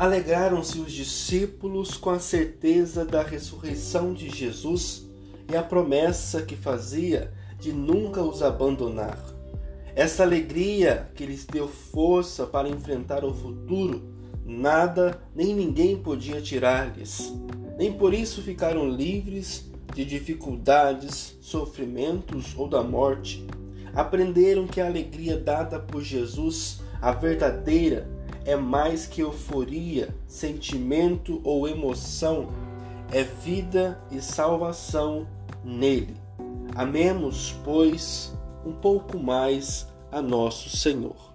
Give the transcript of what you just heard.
Alegraram-se os discípulos com a certeza da ressurreição de Jesus e a promessa que fazia de nunca os abandonar. Essa alegria que lhes deu força para enfrentar o futuro, nada nem ninguém podia tirar-lhes. Nem por isso ficaram livres de dificuldades, sofrimentos ou da morte. Aprenderam que a alegria dada por Jesus, a verdadeira, é mais que euforia, sentimento ou emoção, é vida e salvação nele. Amemos, pois, um pouco mais a nosso Senhor.